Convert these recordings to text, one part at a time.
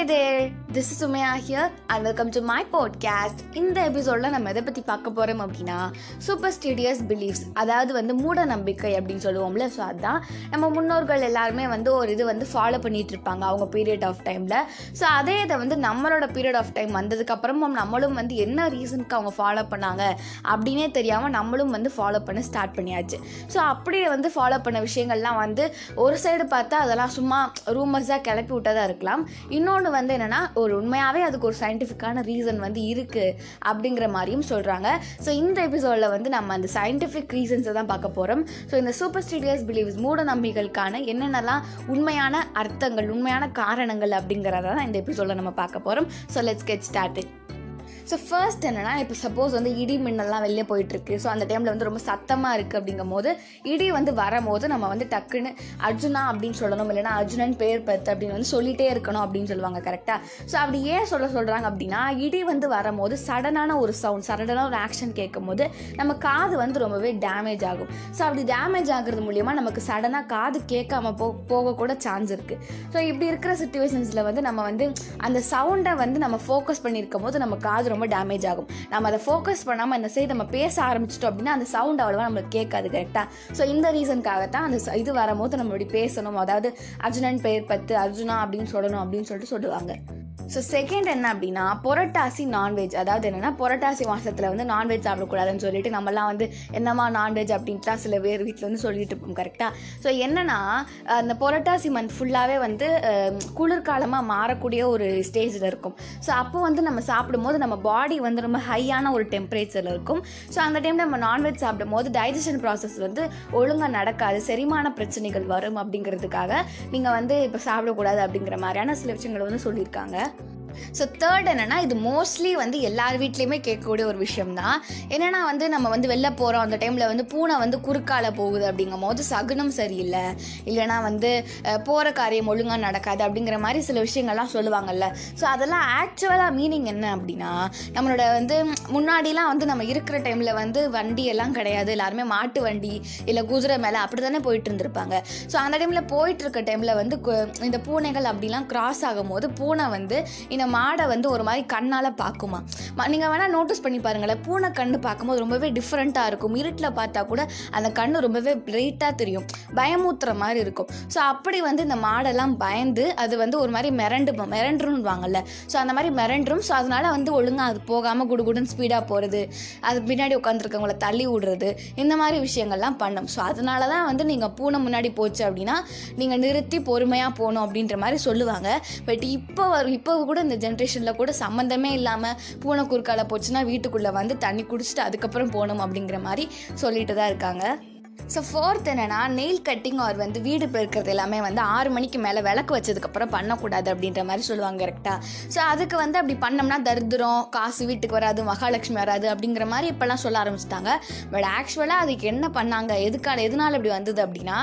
Hey there! This is Sumaiya here and welcome to my podcast இந்த எபிசோடில் நம்ம எதை பற்றி பார்க்க போகிறோம் அப்படின்னா சூப்பர் ஸ்டீடியஸ் பிலீஃப்ஸ் அதாவது வந்து மூட நம்பிக்கை அப்படின்னு சொல்லுவோம்ல ஸோ அதுதான் நம்ம முன்னோர்கள் எல்லாருமே வந்து ஒரு இது வந்து ஃபாலோ பண்ணிட்டு இருப்பாங்க அவங்க பீரியட் ஆஃப் டைமில் ஸோ அதே இதை வந்து நம்மளோட பீரியட் ஆஃப் டைம் வந்ததுக்கப்புறமும் நம்மளும் வந்து என்ன ரீசனுக்கு அவங்க ஃபாலோ பண்ணாங்க அப்படின்னே தெரியாமல் நம்மளும் வந்து ஃபாலோ பண்ண ஸ்டார்ட் பண்ணியாச்சு. ஸோ அப்படியே வந்து ஃபாலோ பண்ண விஷயங்கள்லாம் வந்து ஒரு சைடு பார்த்தா அதெல்லாம் சும்மா ரூமர்ஸாக கிளப்பி விட்டதாக இருக்கலாம். இன்னொன்று வந்து என்னென்னா ஒரு உண்மையாகவே அதுக்கு ஒரு சயின்டிஃபிக்கான ரீசன் வந்து இருக்குது அப்படிங்கிற மாதிரியும் சொல்கிறாங்க ஸோ இந்த எபிசோடில் வந்து நம்ம அந்த சயின்டிஃபிக் ரீசன்ஸை தான் பார்க்க போகிறோம் ஸோ இந்த சூப்பர் ஸ்டீடியஸ் பிலீவ்ஸ் மூட நம்பிகளுக்கான என்னென்னலாம் உண்மையான அர்த்தங்கள் உண்மையான காரணங்கள் அப்படிங்கிறத தான் இந்த எபிசோடில் நம்ம பார்க்க போகிறோம் so let's get started so first என்னென்னா இப்போ சப்போஸ் வந்து இடி மின்னல்லாம் வெளியே போயிட்டுருக்கு. ஸோ அந்த டைமில் வந்து ரொம்ப சத்தமாக இருக்குது அப்படிங்கும் போது இடி வந்து வரும்போது நம்ம வந்து டக்குன்னு அர்ஜுனா அப்படின்னு சொல்லணும் இல்லைன்னா அர்ஜுனன் பேர் பத்து அப்படின்னு வந்து சொல்லிகிட்டே இருக்கணும் அப்படின்னு சொல்லுவாங்க கரெக்டாக ஸோ அப்படி ஏன் சொல்ல சொல்கிறாங்க அப்படின்னா இடி வந்து வரும்போது சடனான ஒரு சவுண்ட் சடனான ஒரு ஆக்ஷன் கேட்கும் போது நம்ம காது வந்து ரொம்பவே டேமேஜ் ஆகும். ஸோ அப்படி டேமேஜ் ஆகுறது மூலியமாக நமக்கு சடனாக காது கேட்காம போ போக கூட சான்ஸ் இருக்குது ஸோ இப்படி இருக்கிற சுச்சுவேஷன்ஸில் வந்து நம்ம வந்து அந்த சவுண்டை வந்து நம்ம ஃபோக்கஸ் பண்ணியிருக்கும் போது நம்ம காது ரொம்ப டேமேஜ் ஆகும். நம்ம அதை ஃபோக்கஸ் பண்ணாமல் இந்த சைடு நம்ம பேச ஆரம்பிச்சிட்டோம் அப்படின்னா அந்த சவுண்ட் அவ்வளோவா நம்மளுக்கு கேட்காது கரெக்டாக ஸோ இந்த ரீசனுக்காகத்தான் அந்த இது வரும்போது நம்ம இப்படி பேசணும். அதாவது அர்ஜுனன் பெயர் பத்து அர்ஜுனா அப்படின்னு சொல்லணும் அப்படின்னு சொல்லிட்டு சொல்லுவாங்க. ஸோ செகண்ட் என்ன அப்படின்னா புரட்டாசி நான்வெஜ் அதாவது என்னென்னா புரட்டாசி மாதத்தில் வந்து நான்வெஜ் சாப்பிடக்கூடாதுன்னு சொல்லிட்டு நம்மலாம் வந்து என்னம்மா நான்வெஜ் அப்படின்ட்டுலாம் சில பேர் வீட்டில் வந்து சொல்லிட்டு இருப்போம் கரெக்டாக ஸோ என்னென்னா அந்த புரட்டாசி மந்த் ஃபுல்லாகவே வந்து குளிர்காலமாக மாறக்கூடிய ஒரு ஸ்டேஜில் இருக்கும். ஸோ அப்போ வந்து நம்ம சாப்பிடும்போது நம்ம பாடி வந்து ரொம்ப ஹையான ஒரு டெம்பரேச்சரில் இருக்கும். ஸோ அந்த டைம் நம்ம நான்வெஜ் சாப்பிடும்போது டைஜஷன் ப்ராசஸ் வந்து ஒழுங்காக நடக்காது செரிமான பிரச்சனைகள் வரும் அப்படிங்கிறதுக்காக நீங்கள் வந்து இப்போ சாப்பிடக்கூடாது அப்படிங்கிற மாதிரியான சில விஷயங்களை வந்து சொல்லியிருக்காங்க. ஸோ தேர்ட் என்னன்னா இது மோஸ்ட்லி வந்து எல்லார் வீட்லேயுமே கேட்கக்கூடிய ஒரு விஷயம் தான் என்னன்னா வந்து நம்ம வந்து வெளில போகிறோம் அந்த டைமில் வந்து பூனை வந்து குறுக்கால போகுது அப்படிங்கும் போது சகுனம் சரியில்லை. இல்லைனா வந்து போகிற காரியம் ஒழுங்காக நடக்காது அப்படிங்கிற மாதிரி சில விஷயங்கள்லாம் சொல்லுவாங்கல்ல. ஸோ அதெல்லாம் ஆக்சுவலாக மீனிங் என்ன அப்படின்னா நம்மளோட வந்து முன்னாடிலாம் வந்து நம்ம இருக்கிற டைமில் வந்து வண்டி எல்லாம் கிடையாது. எல்லாருமே மாட்டு வண்டி இல்லை குதிரை மேலே அப்படி தானே போயிட்டு இருந்திருப்பாங்க. ஸோ அந்த டைமில் போயிட்டு இருக்க டைமில் வந்து கு- இந்த பூனைகள் அப்படிலாம் கிராஸ் ஆகும்போது பூனை வந்து இந்த மாடை வந்து ஒரு மாதிரி கண்ணால் பார்க்குமா? நீங்கள் வேணால் நோட்டீஸ் பண்ணி பாருங்களேன். பூனை கண்ணு பார்க்கும்போது ரொம்பவே டிஃப்ரெண்ட்டாக இருக்கும். இருட்டில் பார்த்தா கூட அந்த கண்ணு ரொம்பவே பிரைட்டாக தெரியும். பயமூத்துற மாதிரி இருக்கும். ஸோ அப்படி வந்து இந்த மாடெல்லாம் பயந்து அது வந்து ஒரு மாதிரி மிரண்டு மிரண்டுருன்னுவாங்கல்ல ஸோ அந்த மாதிரி மிரண்டும் ஸோ அதனால் வந்து ஒழுங்காக அது போகாமல் குடுகுடுன்னு ஸ்பீடாக போகிறது அது பின்னாடி உட்காந்துருக்கவங்கள தள்ளி விடுறது இந்த மாதிரி விஷயங்கள்லாம் பண்ணும். ஸோ அதனால தான் வந்து நீங்கள் பூனை முன்னாடி போச்சு அப்படின்னா நீங்கள் நிறுத்தி பொறுமையாக போகணும் அப்படின்ற மாதிரி சொல்லுவாங்க. பட் இப்போ வரும் இப்போ கூட இந்த ஜென்ரேஷனில் கூட சம்மந்தமே இல்லாமல் பூனை குறுக்கால போச்சுன்னா வீட்டுக்குள்ளே வந்து தண்ணி குடிச்சிட்டு அதுக்கப்புறம் போகணும் அப்படிங்கிற மாதிரி சொல்லிட்டு தான் இருக்காங்க. ஸோ ஃபோர்த் என்னென்னா நெயில் கட்டிங் ஆர் வந்து வீடு பெருக்கிறது எல்லாமே வந்து ஆறு மணிக்கு மேலே விளக்கு வச்சதுக்கப்புறம் பண்ணக்கூடாது அப்படின்ற மாதிரி சொல்லுவாங்க கரெக்டாக ஸோ அதுக்கு வந்து அப்படி பண்ணோம்னா தரித்திரம் காசு வீட்டுக்கு வராது மகாலட்சுமி வராது அப்படிங்கிற மாதிரி இப்போல்லாம் சொல்ல ஆரம்பிச்சிட்டாங்க. பட் ஆக்சுவலாக அதுக்கு என்ன பண்ணாங்க? எதுக்கான எதனால இப்படி வந்தது அப்படின்னா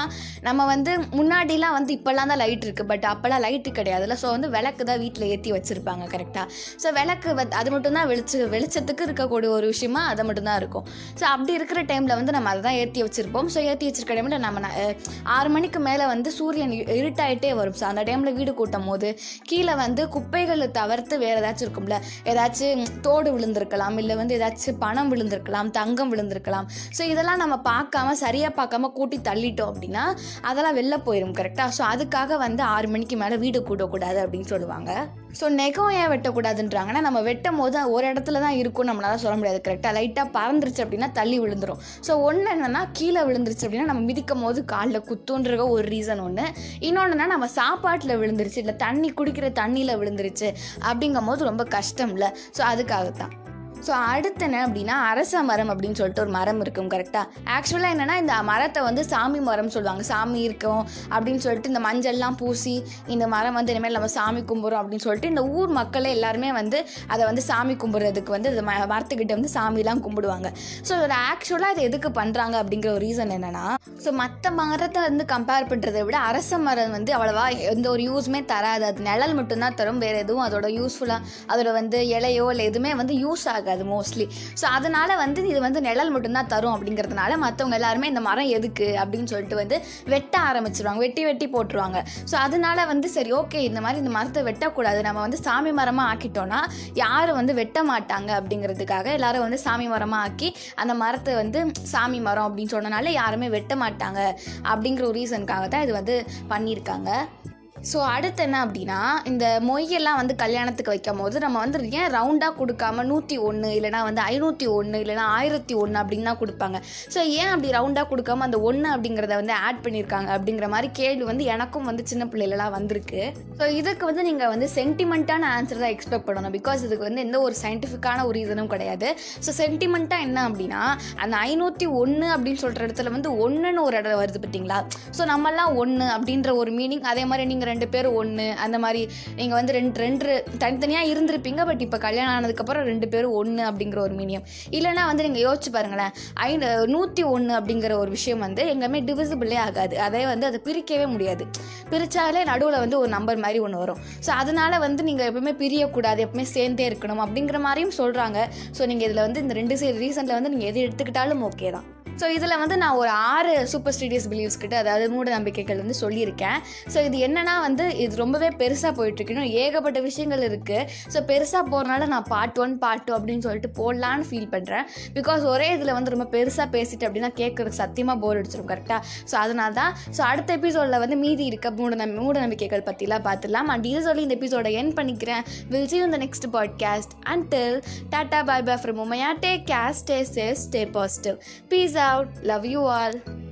நம்ம வந்து முன்னாடிலாம் வந்து இப்போல்லாம் தான் லைட் இருக்குது பட் அப்போல்லாம் லைட்டு கிடையாதுல்ல. ஸோ வந்து விளக்கு தான் வீட்டில் ஏற்றி வச்சுருப்பாங்க கரெக்டாக ஸோ விளக்கு வந்து அது மட்டும்தான் வெளிச்ச வெளிச்சத்துக்கு இருக்கக்கூடிய ஒரு விஷயமா அதை மட்டும்தான் இருக்கும். ஸோ அப்படி இருக்கிற டைமில் வந்து நம்ம அதை தான் ஏற்றி வச்சுருப்போம். ஸோ ஏற்றி வச்சிருக்க டைமில் நம்ம ந- ஆறு மணிக்கு மேலே வந்து சூரியன் இருட்டாயிட்டே வரும். ஸோ அந்த டைமில் வீடு கூட்டும் போது கீழே வந்து குப்பைகளை தவிர்த்து வேறு ஏதாச்சும் இருக்கும்ல? ஏதாச்சும் தோடு விழுந்திருக்கலாம் இல்லை வந்து ஏதாச்சும் பணம் விழுந்திருக்கலாம் தங்கம் விழுந்திருக்கலாம். ஸோ இதெல்லாம் நம்ம பார்க்காம சரியாக பார்க்காம கூட்டி தள்ளிட்டோம் அப்படின்னா அதெல்லாம் வெளில போயிடும் கரெக்டாக ஸோ அதுக்காக வந்து ஆறு மணிக்கு மேலே வீடு கூட்டக்கூடாது அப்படின்னு சொல்லுவாங்க. ஸோ நெகம் ஏன் வெட்டக்கூடாதுன்றாங்கன்னா நம்ம வெட்டும் போது ஒரு இடத்துல தான் இருக்கும் நம்மளால சொல்ல முடியாது. கரெக்டாக லைட்டாக பறந்துருச்சு அப்படின்னா தள்ளி விழுந்துரும். ஸோ ஒன்று என்னென்னா கீழே விழுந்துருச்சு அப்படின்னா நம்ம மிதிக்கும் போது காலில் குத்துன்ற ஒரு ரீசன் ஒன்று இன்னொன்றுனா நம்ம சாப்பாட்டில் விழுந்துருச்சு இல்லை தண்ணி குடிக்கிற தண்ணியில் விழுந்துருச்சு அப்படிங்கும் போது ரொம்ப கஷ்டம் இல்லை ஸோ அதுக்காகத்தான். ஸோ அடுத்து என்ன அப்படின்னா அரச மரம் அப்படின்னு சொல்லிட்டு ஒரு மரம் இருக்கும் கரெக்டாக ஆக்சுவலாக என்னென்னா இந்த மரத்தை வந்து சாமி மரம் சொல்லுவாங்க. சாமி இருக்கும் அப்படின்னு சொல்லிட்டு இந்த மஞ்சள்லாம் பூசி இந்த மரம் வந்து இனிமேல் நம்ம சாமி கும்பிட்றோம் அப்படின்னு சொல்லிட்டு இந்த ஊர் மக்களே எல்லாருமே வந்து அதை வந்து சாமி கும்பிட்றதுக்கு வந்து இந்த ம- மரத்துக்கிட்ட வந்து சாமிலாம் கும்பிடுவாங்க. ஸோ இதில் ஆக்சுவலாக இது எதுக்கு பண்ணுறாங்க அப்படிங்கிற ஒரு ரீசன் என்னென்னா ஸோ மற்ற மரத்தை வந்து கம்பேர் பண்ணுறதை விட அரச மரம் வந்து அவ்வளோவா எந்த ஒரு யூஸுமே தராது. அது நிழல் மட்டும்தான் தரும் வேறு எதுவும் அதோட யூஸ்ஃபுல்லாக அதோட வந்து இலையோ இல்லை எதுவுமே வந்து யூஸ் ஆகாது. ஆகாது மோஸ்ட்லி ஸோ அதனால் வந்து இது வந்து நிழல் மட்டும்தான் தரும் அப்படிங்கிறதுனால மற்றவங்க எல்லாருமே இந்த மரம் எதுக்கு அப்படின்னு சொல்லிட்டு வந்து வெட்ட ஆரம்பிச்சிருவாங்க. வெட்டி வெட்டி போட்டுருவாங்க. ஸோ அதனால வந்து சரி ஓகே இந்த மாதிரி இந்த மரத்தை வெட்டக்கூடாது நம்ம வந்து சாமி மரமாக ஆக்கிட்டோன்னா யாரும் வந்து வெட்ட மாட்டாங்க அப்படிங்கிறதுக்காக எல்லாரும் வந்து சாமி மரமாக ஆக்கி அந்த மரத்தை வந்து சாமி மரம் அப்படின்னு சொன்னனால யாருமே வெட்ட மாட்டாங்க அப்படிங்கிற ஒரு ரீசனுக்காக தான் இது வந்து பண்ணியிருக்காங்க. ஸோ அடுத்து என்ன அப்படின்னா இந்த மொய்யெல்லாம் வந்து கல்யாணத்துக்கு வைக்கும் போது நம்ம வந்து ஏன் ரவுண்டாக கொடுக்காம நூற்றி ஒன்று இல்லைனா வந்து ஐநூற்றி ஒன்று இல்லைனா ஆயிரத்தி ஒன்று அப்படின்னு தான் கொடுப்பாங்க. ஸோ ஏன் அப்படி ரவுண்டாக கொடுக்காம அந்த ஒன்று அப்படிங்கிறத வந்து ஆட் பண்ணியிருக்காங்க அப்படிங்கிற மாதிரி கேள்வி வந்து எனக்கும் வந்து சின்ன பிள்ளைகளெலாம் வந்திருக்கு. ஸோ இதுக்கு வந்து நீங்கள் வந்து சென்டிமெண்ட்டான ஆன்சர் தான் எக்ஸ்பெக்ட் பண்ணணும். பிகாஸ் இதுக்கு வந்து எந்த ஒரு சயின்டிஃபிக்கான ஒரு ரீசனும் கிடையாது. ஸோ சென்டிமெண்ட்டாக என்ன அப்படின்னா அந்த ஐநூற்றி ஒன்று அப்படின்னு சொல்கிற இடத்துல வந்து ஒன்றுன்னு ஒரு இடம் வருது பார்த்தீங்களா? ஸோ நம்மலாம் ஒன்று அப்படின்ற ஒரு மீனிங் அதே மாதிரி நீங்கள் ரெண்டு பேர் ஒன்று அந்த மாதிரி நீங்கள் வந்து ரெண்டு ரெண்டு தனித்தனியாக இருந்திருப்பீங்க பட் இப்போ கல்யாணம் ஆனதுக்கப்புறம் ரெண்டு பேரும் ஒன்று அப்படிங்கிற ஒரு மீனியம். இல்லைனா வந்து நீங்கள் யோசிச்சு பாருங்களேன் ஐ நூற்றி ஒன்று அப்படிங்கிற ஒரு விஷயம் வந்து எங்கேயுமே டிவிசிபிளே ஆகாது. அதே வந்து அதை பிரிக்கவே முடியாது. பிரித்தாலே நடுவில் வந்து ஒரு நம்பர் மாதிரி ஒன்று வரும். ஸோ அதனால் வந்து நீங்கள் எப்பவுமே பிரியக்கூடாது எப்பவுமே சேர்ந்தே இருக்கணும் அப்படிங்கிற மாதிரியும் சொல்கிறாங்க ஸோ நீங்கள் இதில் வந்து இந்த ரெண்டு சைடு ரீசனில் வந்து நீங்கள் எது எடுத்துக்கிட்டாலும் ஓகே தான். ஸோ இதில் வந்து நான் ஒரு ஆறு சூப்பர் ஸ்டீடியஸ் பிலீவ்ஸ் கிட்ட அதாவது மூட நம்பிக்கைகள் வந்து சொல்லியிருக்கேன். ஸோ இது என்னென்னா வந்து இது ரொம்பவே பெருசாக போயிட்டுருக்கணும். ஏகப்பட்ட விஷயங்கள் இருக்குது ஸோ பெருசாக போகிறனால நான் பார்ட் ஒன் பார்ட் டூ அப்படின்னு சொல்லிட்டு போடலான்னு ஃபீல் பண்ணுறேன் பிகாஸ் ஒரே இதில் வந்து ரொம்ப பெருசாக பேசிட்டு அப்படின்னா கேட்குறதுக்கு சத்தியமாக போர் அடிச்சிடும் கரெக்டாக ஸோ அதனால தான் ஸோ அடுத்த எபிசோடில் வந்து மீதி இருக்க மூட நம்பி மூட நம்பிக்கைகள் பற்றிலாம் பார்த்துலாம் அண்ட் இது சொல்லி இந்த எபிசோடை என் பண்ணிக்கிறேன் வில் சி இந்த next podcast till tata bye bye from Umaiya. Day caste stay safe stay positive peace out. Love you all.